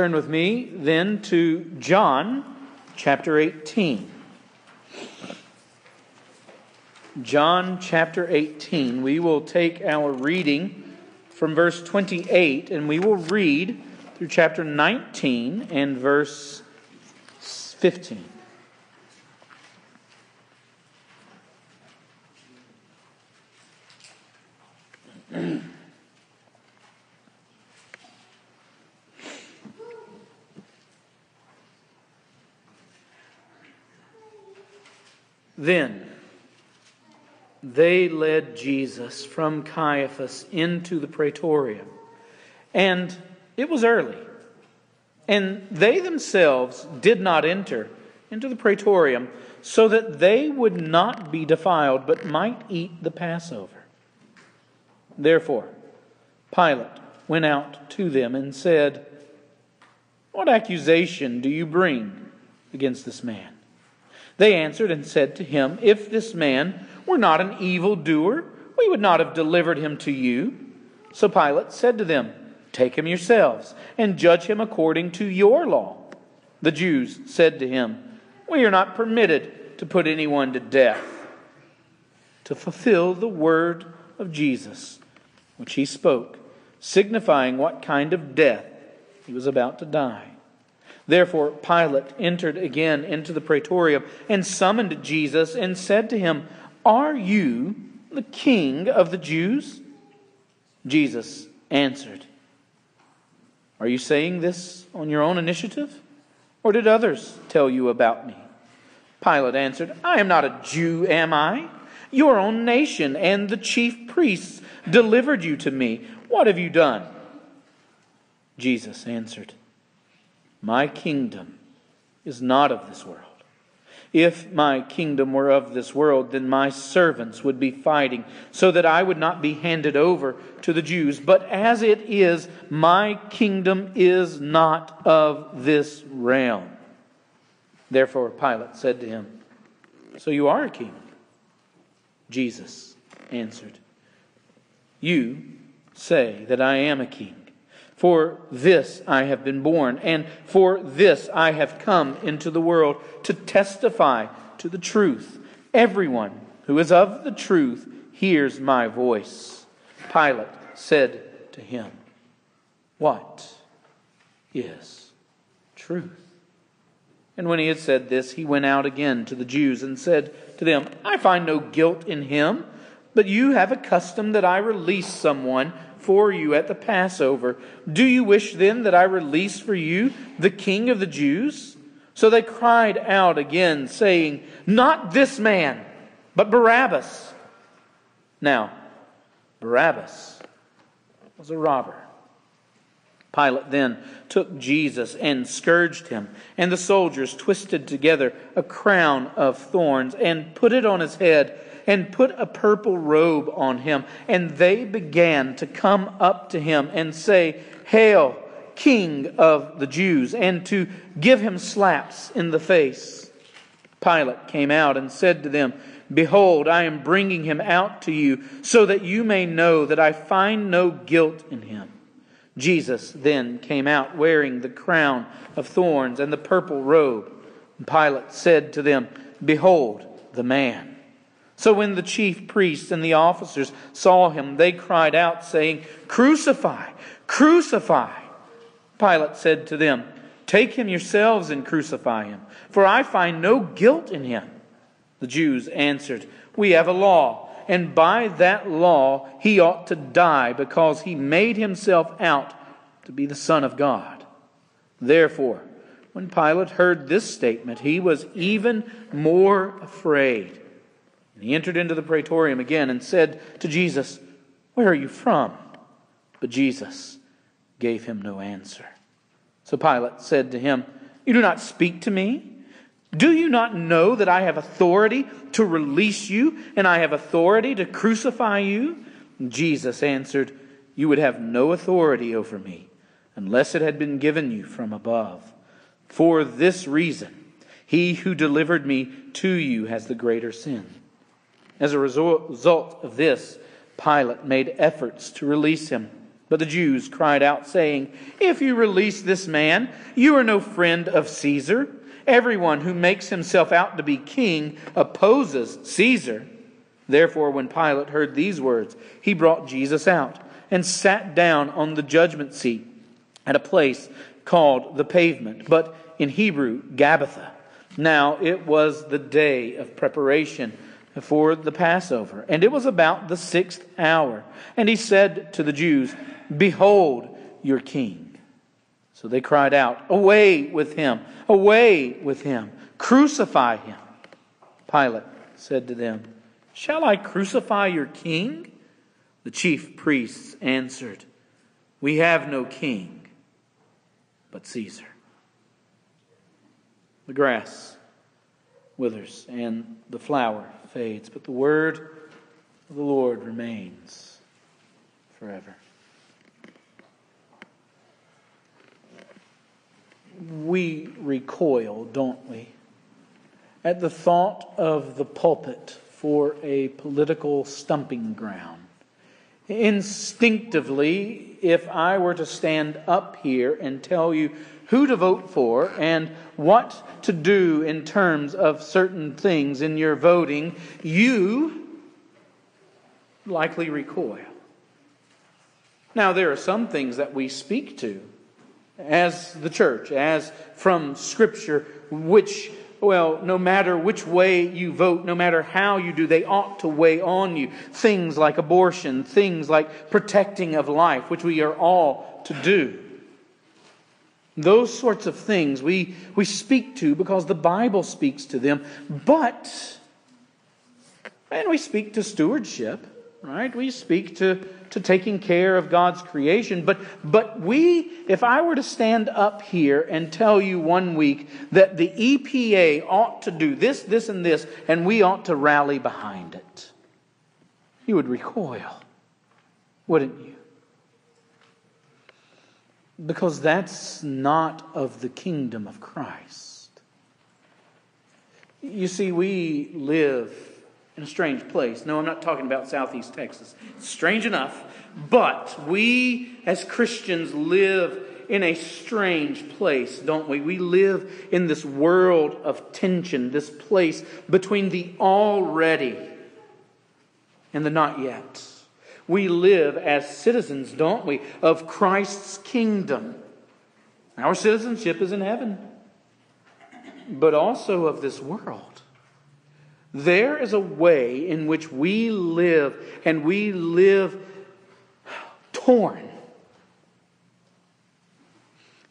Turn with me then to John chapter 18. John chapter 18. We will take our reading from verse 28 and we will read through chapter 19 and verse 15. Then they led Jesus from Caiaphas into the praetorium. And it was early. And they themselves did not enter into the praetorium so that they would not be defiled, but might eat the Passover. Therefore, Pilate went out to them and said, What accusation do you bring against this man? They answered and said to him, If this man were not an evildoer, we would not have delivered him to you. So Pilate said to them, Take him yourselves and judge him according to your law. The Jews said to him, We are not permitted to put anyone to death. To fulfill the word of Jesus, which he spoke, signifying what kind of death he was about to die. Therefore, Pilate entered again into the praetorium and summoned Jesus and said to him, Are you the king of the Jews? Jesus answered, Are you saying this on your own initiative? Or did others tell you about me? Pilate answered, I am not a Jew, am I? Your own nation and the chief priests delivered you to me. What have you done? Jesus answered, my kingdom is not of this world. If my kingdom were of this world, then my servants would be fighting, so that I would not be handed over to the Jews. But as it is, my kingdom is not of this realm. Therefore, Pilate said to him, So you are a king? Jesus answered, You say that I am a king. For this I have been born, and for this I have come into the world to testify to the truth. Everyone who is of the truth hears my voice. Pilate said to him, What is truth? And when he had said this, he went out again to the Jews and said to them, I find no guilt in him, but you have a custom that I release someone for you at the Passover. Do you wish then that I release for you the king of the Jews? So they cried out again, saying, Not this man, but Barabbas. Now, Barabbas was a robber. Pilate then took Jesus and scourged him, and the soldiers twisted together a crown of thorns and put it on his head and put a purple robe on him. And they began to come up to him and say, Hail, King of the Jews, and to give him slaps in the face. Pilate came out and said to them, Behold, I am bringing him out to you, so that you may know that I find no guilt in him. Jesus then came out wearing the crown of thorns and the purple robe. Pilate said to them, Behold the man. So when the chief priests and the officers saw him, they cried out, saying, Crucify! Crucify! Pilate said to them, Take him yourselves and crucify him, for I find no guilt in him. The Jews answered, We have a law, and by that law he ought to die, because he made himself out to be the Son of God. Therefore, when Pilate heard this statement, he was even more afraid. And he entered into the praetorium again and said to Jesus, Where are you from? But Jesus gave him no answer. So Pilate said to him, You do not speak to me? Do you not know that I have authority to release you and I have authority to crucify you? And Jesus answered, You would have no authority over me unless it had been given you from above. For this reason, he who delivered me to you has the greater sin. As a result of this, Pilate made efforts to release him, But the Jews cried out, saying, If you release this man, you are no friend of Caesar. Everyone who makes himself out to be king opposes Caesar. Therefore, when Pilate heard these words, he brought Jesus out and sat down on the judgment seat at a place called the pavement, but in Hebrew, Gabbatha. Now it was the day of preparation for the Passover, and it was about the sixth hour. And he said to the Jews, Behold your king. So they cried out, Away with him! Away with him! Crucify him! Pilate said to them, Shall I crucify your king? The chief priests answered, We have no king but Caesar. The grass withers and the flower fades, but the word of the Lord remains forever. We recoil, don't we, at the thought of the pulpit for a political stumping ground. Instinctively, if I were to stand up here and tell you who to vote for and what to do in terms of certain things in your voting, you likely recoil. Now, there are some things that we speak to as the church, as from Scripture, which, well, no matter which way you vote, no matter how you do, they ought to weigh on you. Things like abortion, things like protecting of life, which we are all to do. Those sorts of things we, we speak to because the Bible speaks to them. But, and we speak to stewardship, right? We speak to, to taking care of God's creation. But, but we, if I were to stand up here and tell you one week that the EPA ought to do this, this, and this, and we ought to rally behind it, you would recoil, wouldn't you? Because that's not of the kingdom of Christ. You see, we live in a strange place. No, I'm not talking about southeast Texas. It's strange enough, but we as Christians live in a strange place, don't we? We live in this world of tension, this place between the already and the not yet. We live as citizens, don't we, of Christ's kingdom. Our citizenship is in heaven, but also of this world. There is a way in which we live, and we live torn.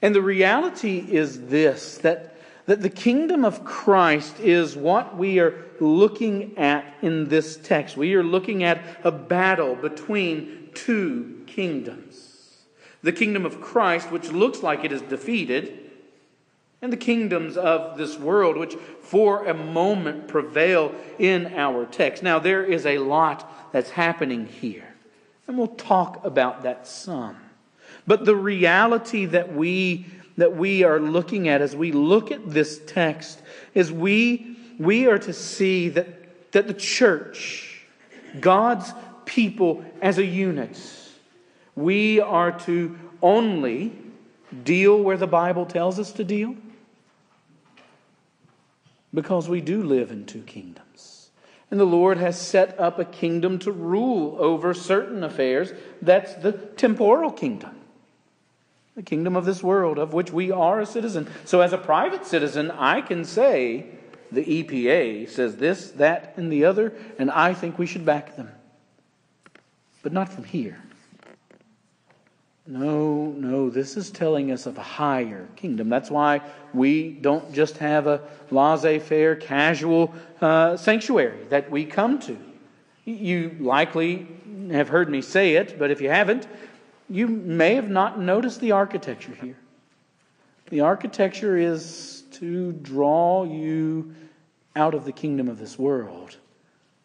And the reality is this that, that the kingdom of Christ is what we are looking at in this text. We are looking at a battle between two kingdoms the kingdom of Christ, which looks like it is defeated, and the kingdoms of this world, which for a moment prevail in our text. Now, there is a lot that's happening here, and we'll talk about that some. But the reality that we that we are looking at as we look at this text is we we are to see that, that the church, God's people as a unit, we are to only deal where the Bible tells us to deal because we do live in two kingdoms. And the Lord has set up a kingdom to rule over certain affairs. That's the temporal kingdom, the kingdom of this world, of which we are a citizen. So, as a private citizen, I can say, the EPA says this, that, and the other, and I think we should back them. But not from here. No, no, this is telling us of a higher kingdom. That's why we don't just have a laissez faire, casual uh, sanctuary that we come to. You likely have heard me say it, but if you haven't, you may have not noticed the architecture here. The architecture is to draw you out of the kingdom of this world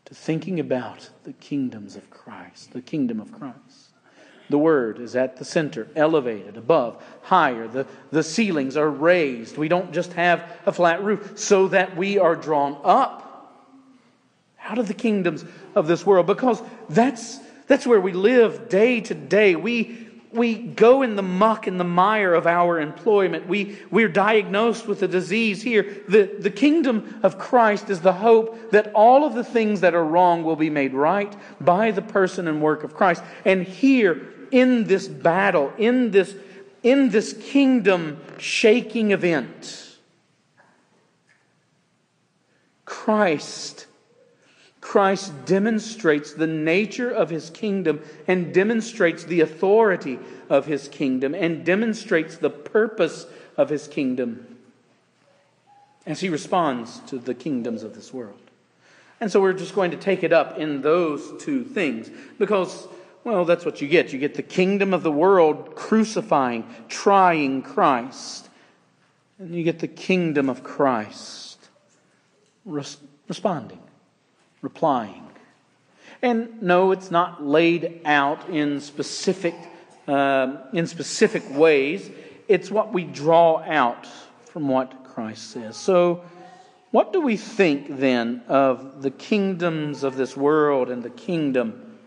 to thinking about the kingdoms of Christ, the kingdom of Christ. The Word is at the center, elevated, above, higher. The, the ceilings are raised. We don't just have a flat roof, so that we are drawn up out of the kingdoms of this world because that's, that's where we live day to day. We, we go in the muck and the mire of our employment. We, we're diagnosed with a disease here. The, the kingdom of Christ is the hope that all of the things that are wrong will be made right by the person and work of Christ. And here, in this battle, in this, in this kingdom shaking event, Christ Christ demonstrates the nature of his kingdom and demonstrates the authority of his kingdom and demonstrates the purpose of his kingdom as he responds to the kingdoms of this world. And so we're just going to take it up in those two things because, well, that's what you get. You get the kingdom of the world crucifying, trying Christ, and you get the kingdom of Christ res- responding replying. And no, it's not laid out in specific, uh, in specific ways. It's what we draw out from what Christ says. So, what do we think then of the kingdoms of this world and the kingdom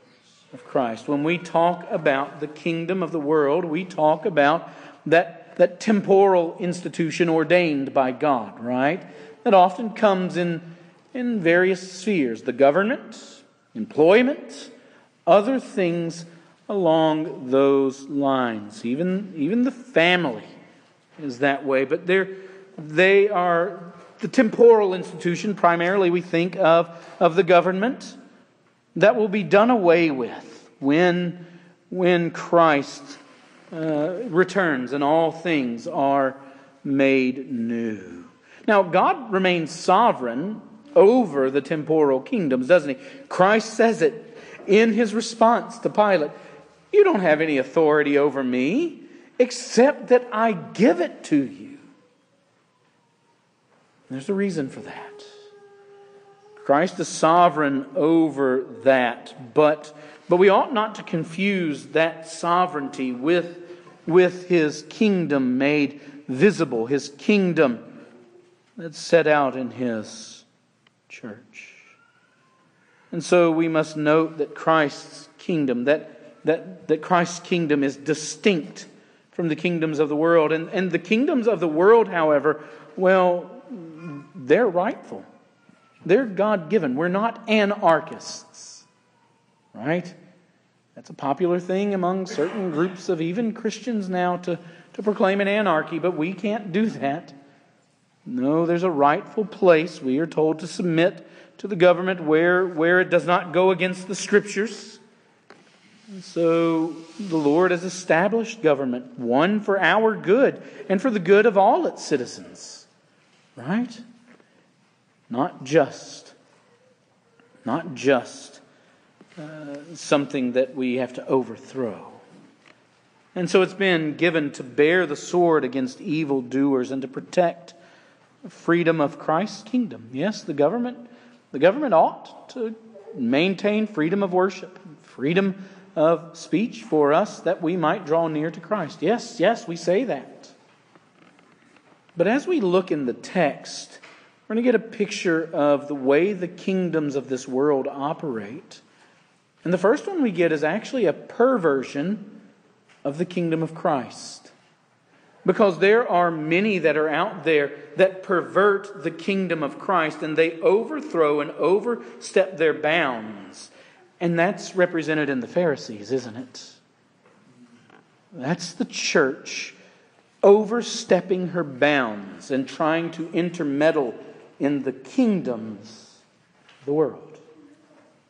of Christ? When we talk about the kingdom of the world, we talk about that, that temporal institution ordained by God, right? That often comes in in various spheres the government, employment, other things along those lines. Even, even the family is that way, but they're, they are the temporal institution, primarily we think of, of the government, that will be done away with when, when Christ uh, returns and all things are made new. Now, God remains sovereign over the temporal kingdoms, doesn't he? Christ says it in his response to Pilate You don't have any authority over me except that I give it to you. There's a reason for that. Christ is sovereign over that, but, but we ought not to confuse that sovereignty with, with his kingdom made visible, his kingdom that's set out in his church. And so we must note that Christ's kingdom, that, that, that Christ's kingdom is distinct from the kingdoms of the world. And, and the kingdoms of the world, however, well, they're rightful. They're God given. We're not anarchists, right? That's a popular thing among certain groups of even Christians now to, to proclaim an anarchy, but we can't do that. No, there's a rightful place. We are told to submit to the government where, where it does not go against the scriptures. And so the Lord has established government, one for our good and for the good of all its citizens. Right? Not just, not just uh, something that we have to overthrow. And so it's been given to bear the sword against evil doers and to protect freedom of Christ's kingdom. Yes, the government, the government ought to maintain freedom of worship, freedom of speech for us that we might draw near to Christ. Yes, yes, we say that. But as we look in the text, we're going to get a picture of the way the kingdoms of this world operate. And the first one we get is actually a perversion of the kingdom of Christ. Because there are many that are out there that pervert the kingdom of Christ and they overthrow and overstep their bounds. And that's represented in the Pharisees, isn't it? That's the church overstepping her bounds and trying to intermeddle in the kingdoms the world.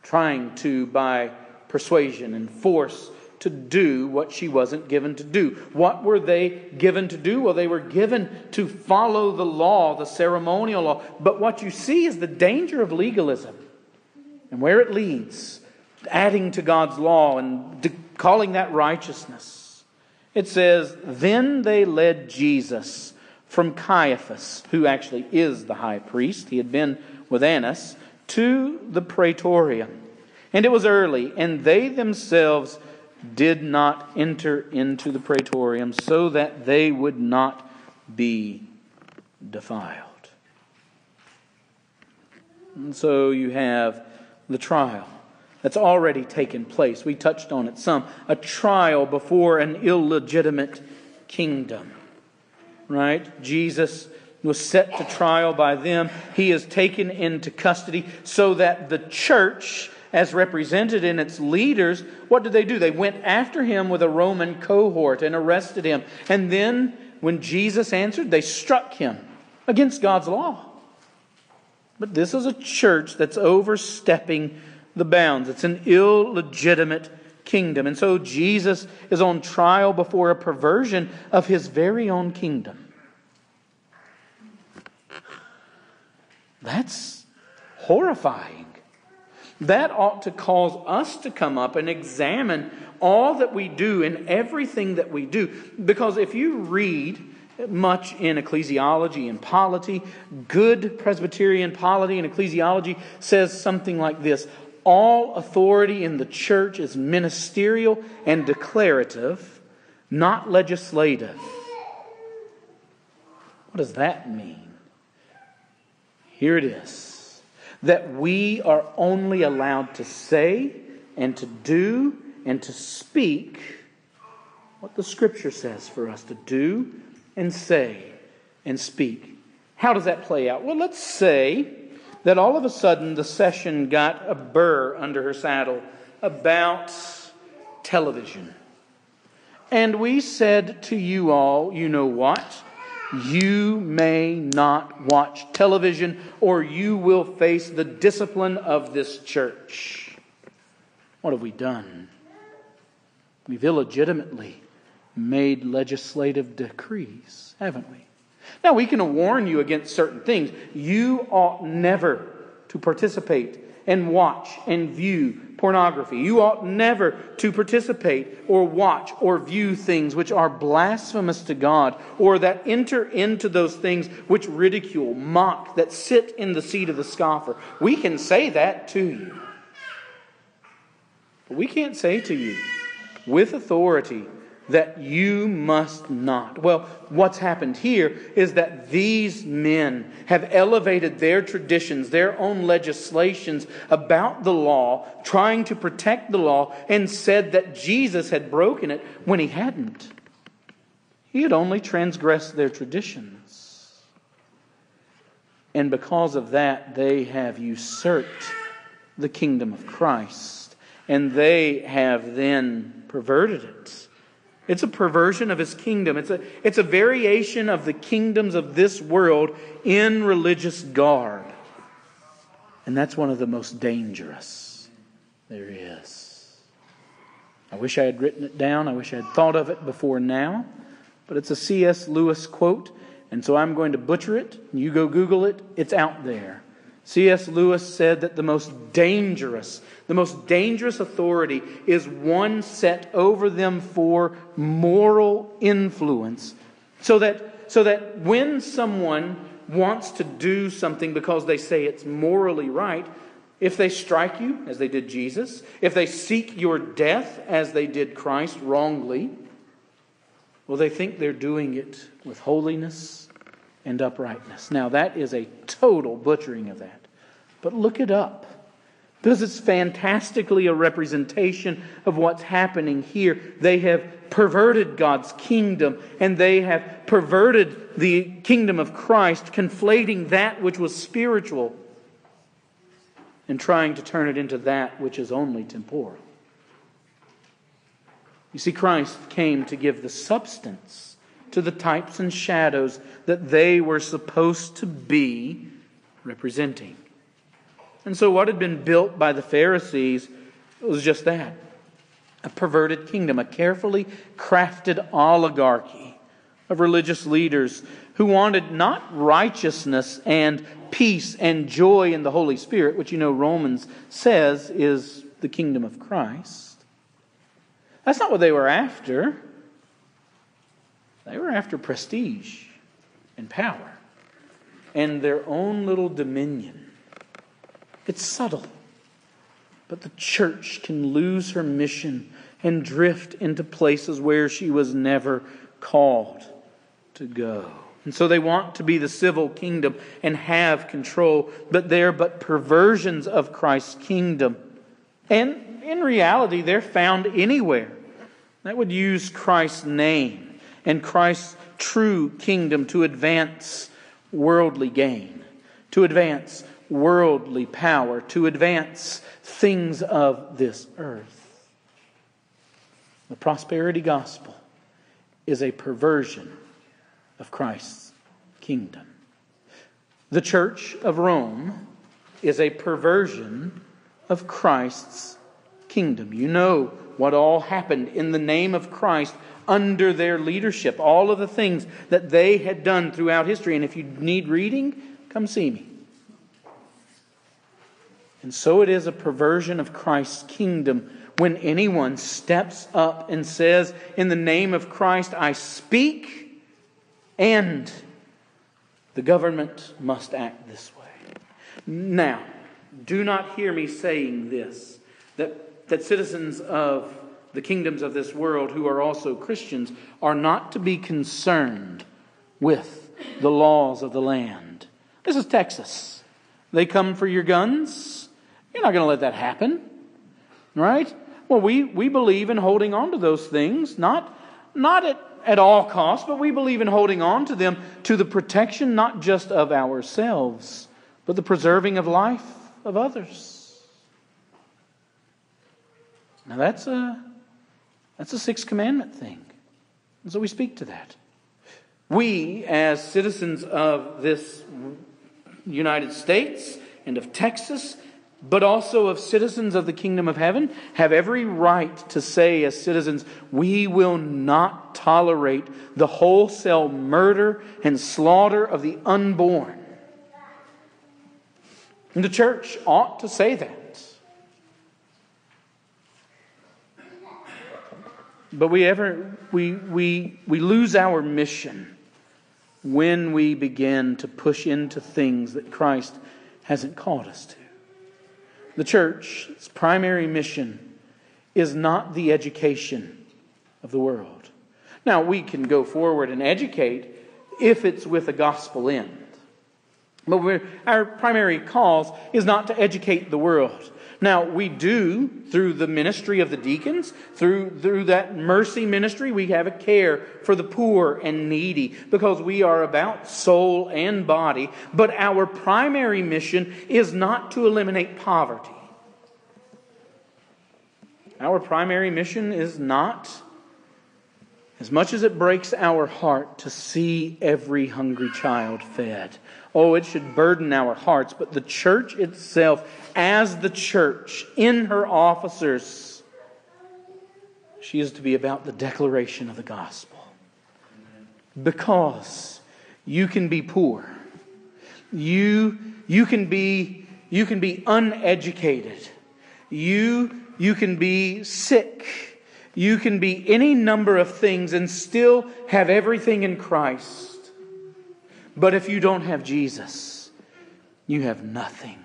Trying to, by persuasion and force, to do what she wasn't given to do. What were they given to do? Well, they were given to follow the law, the ceremonial law. But what you see is the danger of legalism and where it leads, adding to God's law and calling that righteousness. It says, Then they led Jesus from Caiaphas, who actually is the high priest, he had been with Annas, to the praetorium. And it was early, and they themselves did not enter into the praetorium so that they would not be defiled. And so you have the trial that's already taken place. We touched on it some. A trial before an illegitimate kingdom. Right? Jesus was set to trial by them. He is taken into custody so that the church, as represented in its leaders, what did they do? They went after him with a Roman cohort and arrested him. And then, when Jesus answered, they struck him against God's law. But this is a church that's overstepping the bounds. It's an illegitimate kingdom. And so Jesus is on trial before a perversion of his very own kingdom. That's horrifying. That ought to cause us to come up and examine all that we do and everything that we do. Because if you read much in ecclesiology and polity. Good Presbyterian polity and ecclesiology says something like this All authority in the church is ministerial and declarative, not legislative. What does that mean? Here it is that we are only allowed to say and to do and to speak what the Scripture says for us to do and say and speak. How does that play out? Well, let's say that all of a sudden the session got a burr under her saddle about television. And we said to you all, you know what? You may not watch television or you will face the discipline of this church. What have we done? We've illegitimately made legislative decrees, haven't we? Now, we can warn you against certain things. You ought never to participate and watch and view pornography. You ought never to participate or watch or view things which are blasphemous to God or that enter into those things which ridicule, mock, that sit in the seat of the scoffer. We can say that to you. But we can't say to you with authority that you must not. Well, what's happened here is that these men have elevated their traditions, their own legislations about the law, trying to protect the law, and said that Jesus had broken it when he hadn't. He had only transgressed their traditions. And because of that, they have usurped the kingdom of Christ, and they have then perverted it it's a perversion of his kingdom. It's a, it's a variation of the kingdoms of this world in religious garb. And that's one of the most dangerous there is. I wish I had written it down. I wish I had thought of it before now. But it's a C.S. Lewis quote, and so I'm going to butcher it. You go Google it, it's out there. C.S. Lewis said that the most dangerous, the most dangerous authority is one set over them for moral influence. So that, so that when someone wants to do something because they say it's morally right, if they strike you, as they did Jesus, if they seek your death, as they did Christ wrongly, well, they think they're doing it with holiness and uprightness. Now, that is a total butchering of that. But look it up. Because it's fantastically a representation of what's happening here. They have perverted God's kingdom and they have perverted the kingdom of Christ, conflating that which was spiritual and trying to turn it into that which is only temporal. You see, Christ came to give the substance to the types and shadows that they were supposed to be representing. And so, what had been built by the Pharisees was just that a perverted kingdom, a carefully crafted oligarchy of religious leaders who wanted not righteousness and peace and joy in the Holy Spirit, which you know Romans says is the kingdom of Christ. That's not what they were after. They were after prestige and power and their own little dominion. It's subtle, but the church can lose her mission and drift into places where she was never called to go. And so they want to be the civil kingdom and have control, but they're but perversions of Christ's kingdom. And in reality, they're found anywhere that would use Christ's name and Christ's true kingdom to advance worldly gain, to advance worldly power, to advance things of this earth. The prosperity gospel is a perversion of Christ's kingdom. The Church of Rome is a perversion of Christ's kingdom. You know what all happened in the name of Christ under their leadership, all of the things that they had done throughout history. And if you need reading, come see me. And so it is a perversion of Christ's kingdom when anyone steps up and says, In the name of Christ, I speak, and the government must act this way. Now, do not hear me saying this that, that citizens of the kingdoms of this world who are also Christians are not to be concerned with the laws of the land. This is Texas. They come for your guns. You're not going to let that happen, right? Well, we, we believe in holding on to those things, not, not at, at all costs, but we believe in holding on to them to the protection not just of ourselves, but the preserving of life of others. Now that's a that's a sixth commandment thing. And so we speak to that. We, as citizens of this United States and of Texas but also of citizens of the kingdom of heaven, have every right to say, as citizens, we will not tolerate the wholesale murder and slaughter of the unborn. And the church ought to say that. But we ever we we we lose our mission when we begin to push into things that Christ hasn't called us to. The church's primary mission is not the education of the world. Now, we can go forward and educate if it's with a gospel end. But our primary cause is not to educate the world. Now, we do, through the ministry of the deacons, through, through that mercy ministry, we have a care for the poor and needy because we are about soul and body. But our primary mission is not to eliminate poverty. Our primary mission is not, as much as it breaks our heart to see every hungry child fed. Oh, it should burden our hearts, but the church itself as the church in her officers, she is to be about the declaration of the gospel. Because you can be poor. You, you, can, be, you can be uneducated. You, you can be sick. You can be any number of things and still have everything in Christ. But if you don't have Jesus, you have nothing.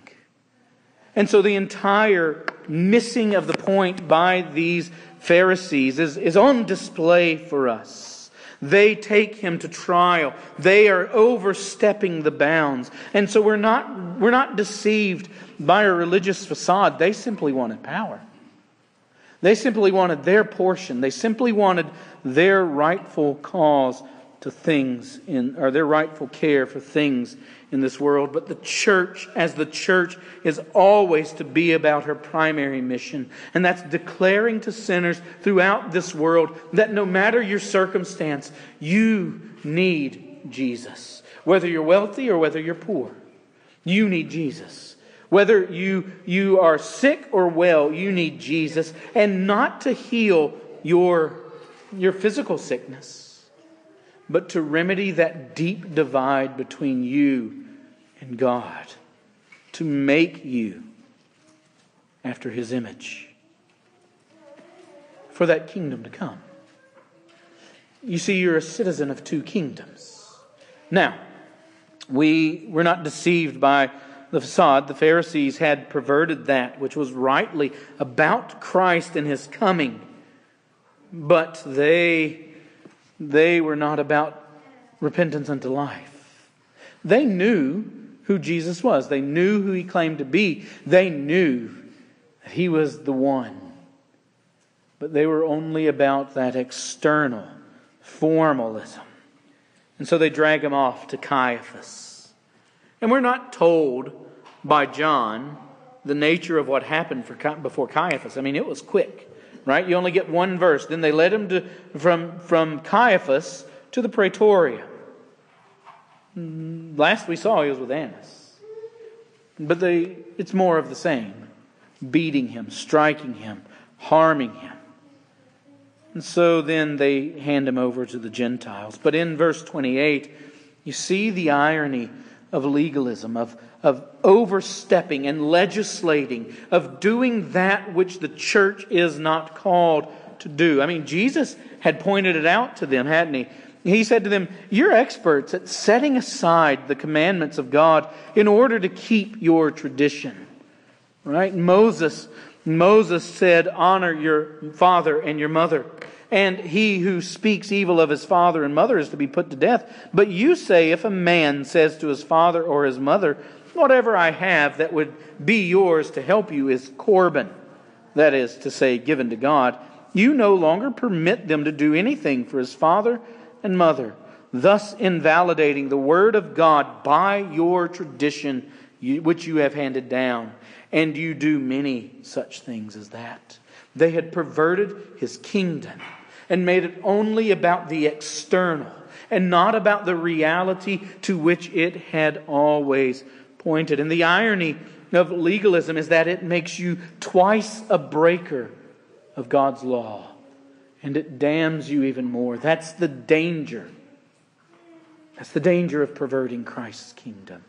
And so the entire missing of the point by these Pharisees is, is on display for us. They take him to trial. They are overstepping the bounds. And so we're not, we're not deceived by a religious facade. They simply wanted power. They simply wanted their portion. They simply wanted their rightful cause to things in, or their rightful care for things in this world, but the church, as the church, is always to be about her primary mission. And that's declaring to sinners throughout this world that no matter your circumstance, you need Jesus. Whether you're wealthy or whether you're poor, you need Jesus. Whether you, you are sick or well, you need Jesus. And not to heal your, your physical sickness, but to remedy that deep divide between you and God to make you after his image for that kingdom to come. You see, you're a citizen of two kingdoms. Now, we were not deceived by the facade. The Pharisees had perverted that which was rightly about Christ and his coming. But they, they were not about repentance unto life. They knew who Jesus was. They knew who he claimed to be. They knew that he was the one. But they were only about that external formalism. And so they drag him off to Caiaphas. And we're not told by John the nature of what happened for, before Caiaphas. I mean, it was quick, right? You only get one verse. Then they led him to, from, from Caiaphas to the praetorium. Mm, last we saw, he was with Annas. But they, it's more of the same beating him, striking him, harming him. And so then they hand him over to the Gentiles. But in verse 28, you see the irony of legalism, of, of overstepping and legislating, of doing that which the church is not called to do. I mean, Jesus had pointed it out to them, hadn't he? He said to them, You're experts at setting aside the commandments of God in order to keep your tradition. Right? Moses, Moses said, Honor your father and your mother. And he who speaks evil of his father and mother is to be put to death. But you say, if a man says to his father or his mother, Whatever I have that would be yours to help you is Corban, that is to say, given to God, you no longer permit them to do anything for his father and mother, thus invalidating the word of God by your tradition which you have handed down. And you do many such things as that. They had perverted his kingdom and made it only about the external and not about the reality to which it had always pointed. And the irony of legalism is that it makes you twice a breaker of God's law and it damns you even more. That's the danger. That's the danger of perverting Christ's kingdom.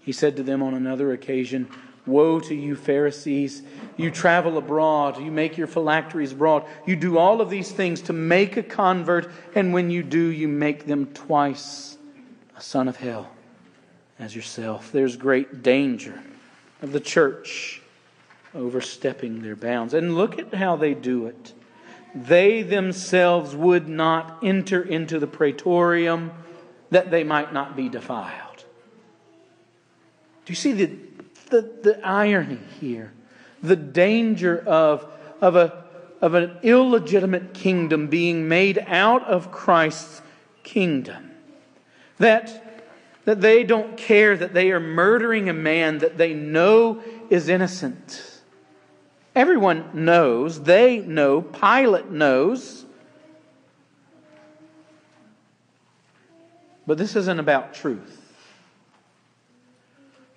He said to them on another occasion, Woe to you, Pharisees! You travel abroad, you make your phylacteries abroad, you do all of these things to make a convert, and when you do, you make them twice a son of hell as yourself. There's great danger of the church overstepping their bounds. And look at how they do it. They themselves would not enter into the praetorium that they might not be defiled. Do you see the, the, the irony here? The danger of, of, a, of an illegitimate kingdom being made out of Christ's kingdom. That, that they don't care that they are murdering a man that they know is innocent Everyone knows, they know, Pilate knows. But this isn't about truth.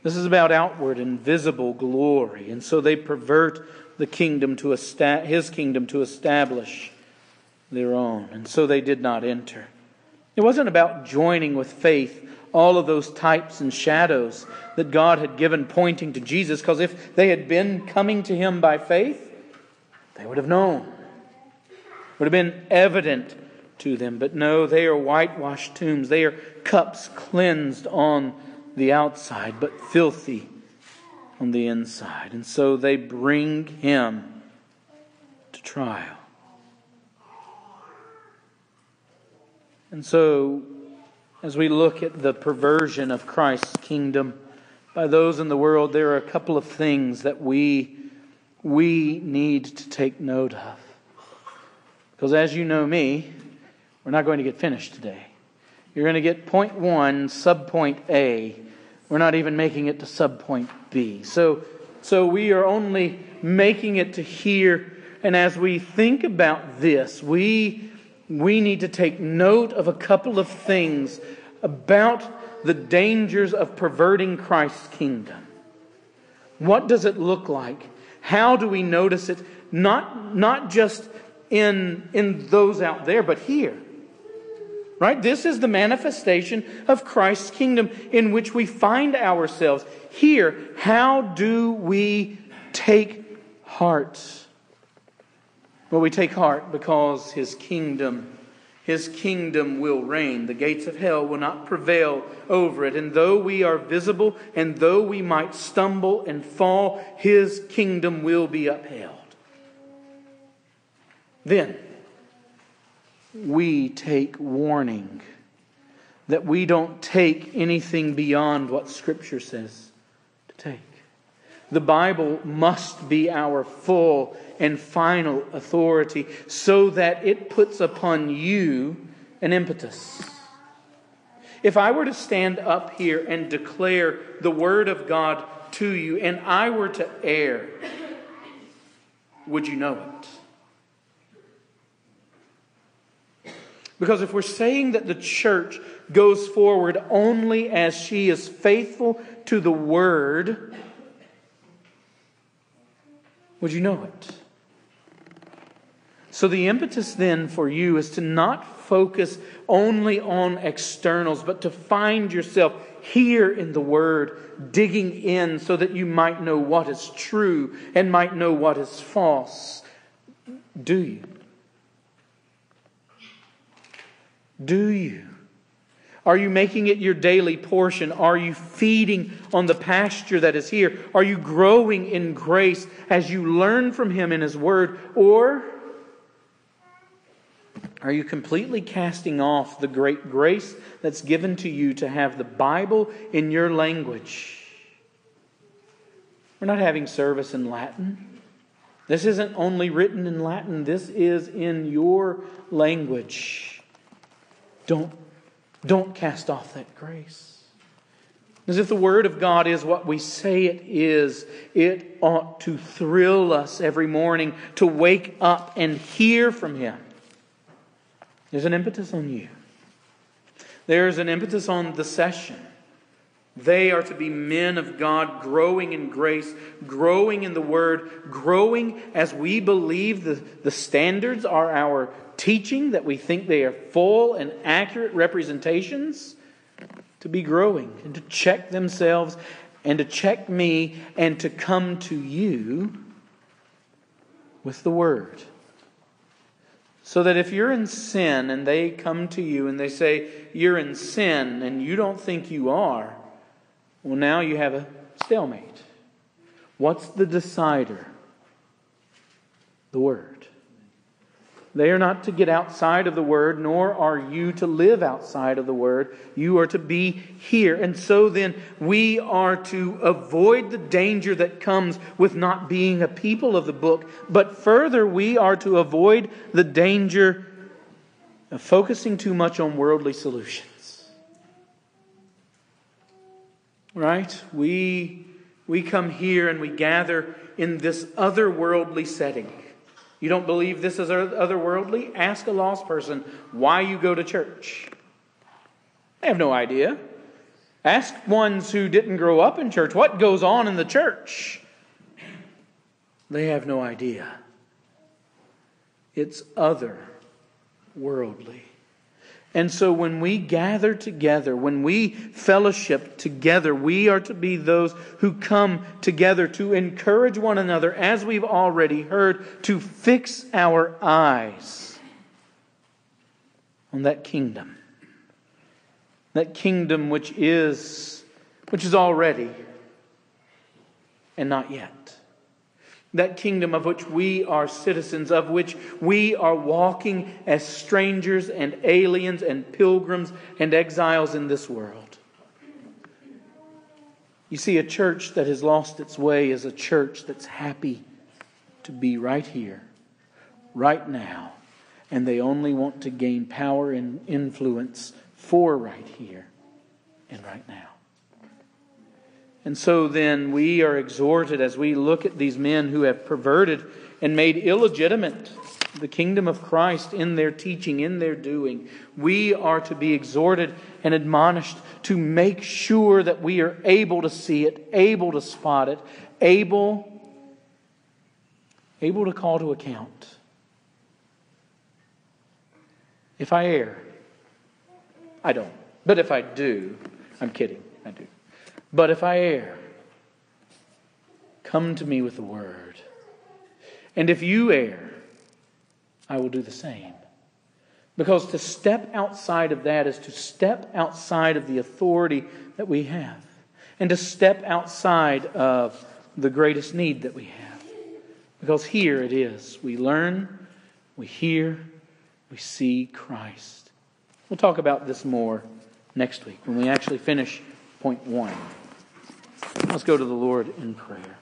This is about outward and visible glory. And so they pervert the kingdom to esta- his kingdom to establish their own. And so they did not enter. It wasn't about joining with faith all of those types and shadows that God had given pointing to Jesus, because if they had been coming to Him by faith, they would have known. It would have been evident to them. But no, they are whitewashed tombs. They are cups cleansed on the outside, but filthy on the inside. And so they bring Him to trial. And so as we look at the perversion of Christ's kingdom by those in the world, there are a couple of things that we, we need to take note of. Because as you know me, we're not going to get finished today. You're going to get point one, subpoint A. We're not even making it to subpoint B. So, so we are only making it to here. And as we think about this, we we need to take note of a couple of things about the dangers of perverting Christ's kingdom. What does it look like? How do we notice it? Not, not just in, in those out there, but here. Right? This is the manifestation of Christ's kingdom in which we find ourselves. Here, how do we take heart? Well, we take heart because his kingdom, his kingdom will reign. The gates of hell will not prevail over it. And though we are visible and though we might stumble and fall, his kingdom will be upheld. Then we take warning that we don't take anything beyond what Scripture says to take. The Bible must be our full and final authority so that it puts upon you an impetus. If I were to stand up here and declare the Word of God to you and I were to err, would you know it? Because if we're saying that the church goes forward only as she is faithful to the Word, would you know it? So, the impetus then for you is to not focus only on externals, but to find yourself here in the Word, digging in so that you might know what is true and might know what is false. Do you? Do you? Are you making it your daily portion? Are you feeding on the pasture that is here? Are you growing in grace as you learn from Him in His Word? Or are you completely casting off the great grace that's given to you to have the Bible in your language? We're not having service in Latin. This isn't only written in Latin, this is in your language. Don't, don't cast off that grace. As if the Word of God is what we say it is, it ought to thrill us every morning to wake up and hear from Him. There's an impetus on you. There's an impetus on the session. They are to be men of God, growing in grace, growing in the Word, growing as we believe the, the standards are our teaching, that we think they are full and accurate representations, to be growing and to check themselves and to check me and to come to you with the Word. So that if you're in sin and they come to you and they say, You're in sin and you don't think you are, well, now you have a stalemate. What's the decider? The Word. They are not to get outside of the Word, nor are you to live outside of the Word. You are to be here. And so then, we are to avoid the danger that comes with not being a people of the book. But further, we are to avoid the danger of focusing too much on worldly solutions. Right? We, we come here and we gather in this otherworldly setting. You don't believe this is otherworldly? Ask a lost person why you go to church. They have no idea. Ask ones who didn't grow up in church what goes on in the church. They have no idea. It's otherworldly. And so when we gather together, when we fellowship together, we are to be those who come together to encourage one another, as we've already heard, to fix our eyes on that kingdom. That kingdom which is, which is already and not yet that kingdom of which we are citizens, of which we are walking as strangers and aliens and pilgrims and exiles in this world. You see, a church that has lost its way is a church that's happy to be right here, right now, and they only want to gain power and influence for right here and right now. And so then we are exhorted as we look at these men who have perverted and made illegitimate the kingdom of Christ in their teaching, in their doing. We are to be exhorted and admonished to make sure that we are able to see it, able to spot it, able, able to call to account. If I err, I don't. But if I do, I'm kidding, I do. But if I err, come to me with the word. And if you err, I will do the same. Because to step outside of that is to step outside of the authority that we have, and to step outside of the greatest need that we have. Because here it is we learn, we hear, we see Christ. We'll talk about this more next week when we actually finish point one. Let's go to the Lord in prayer.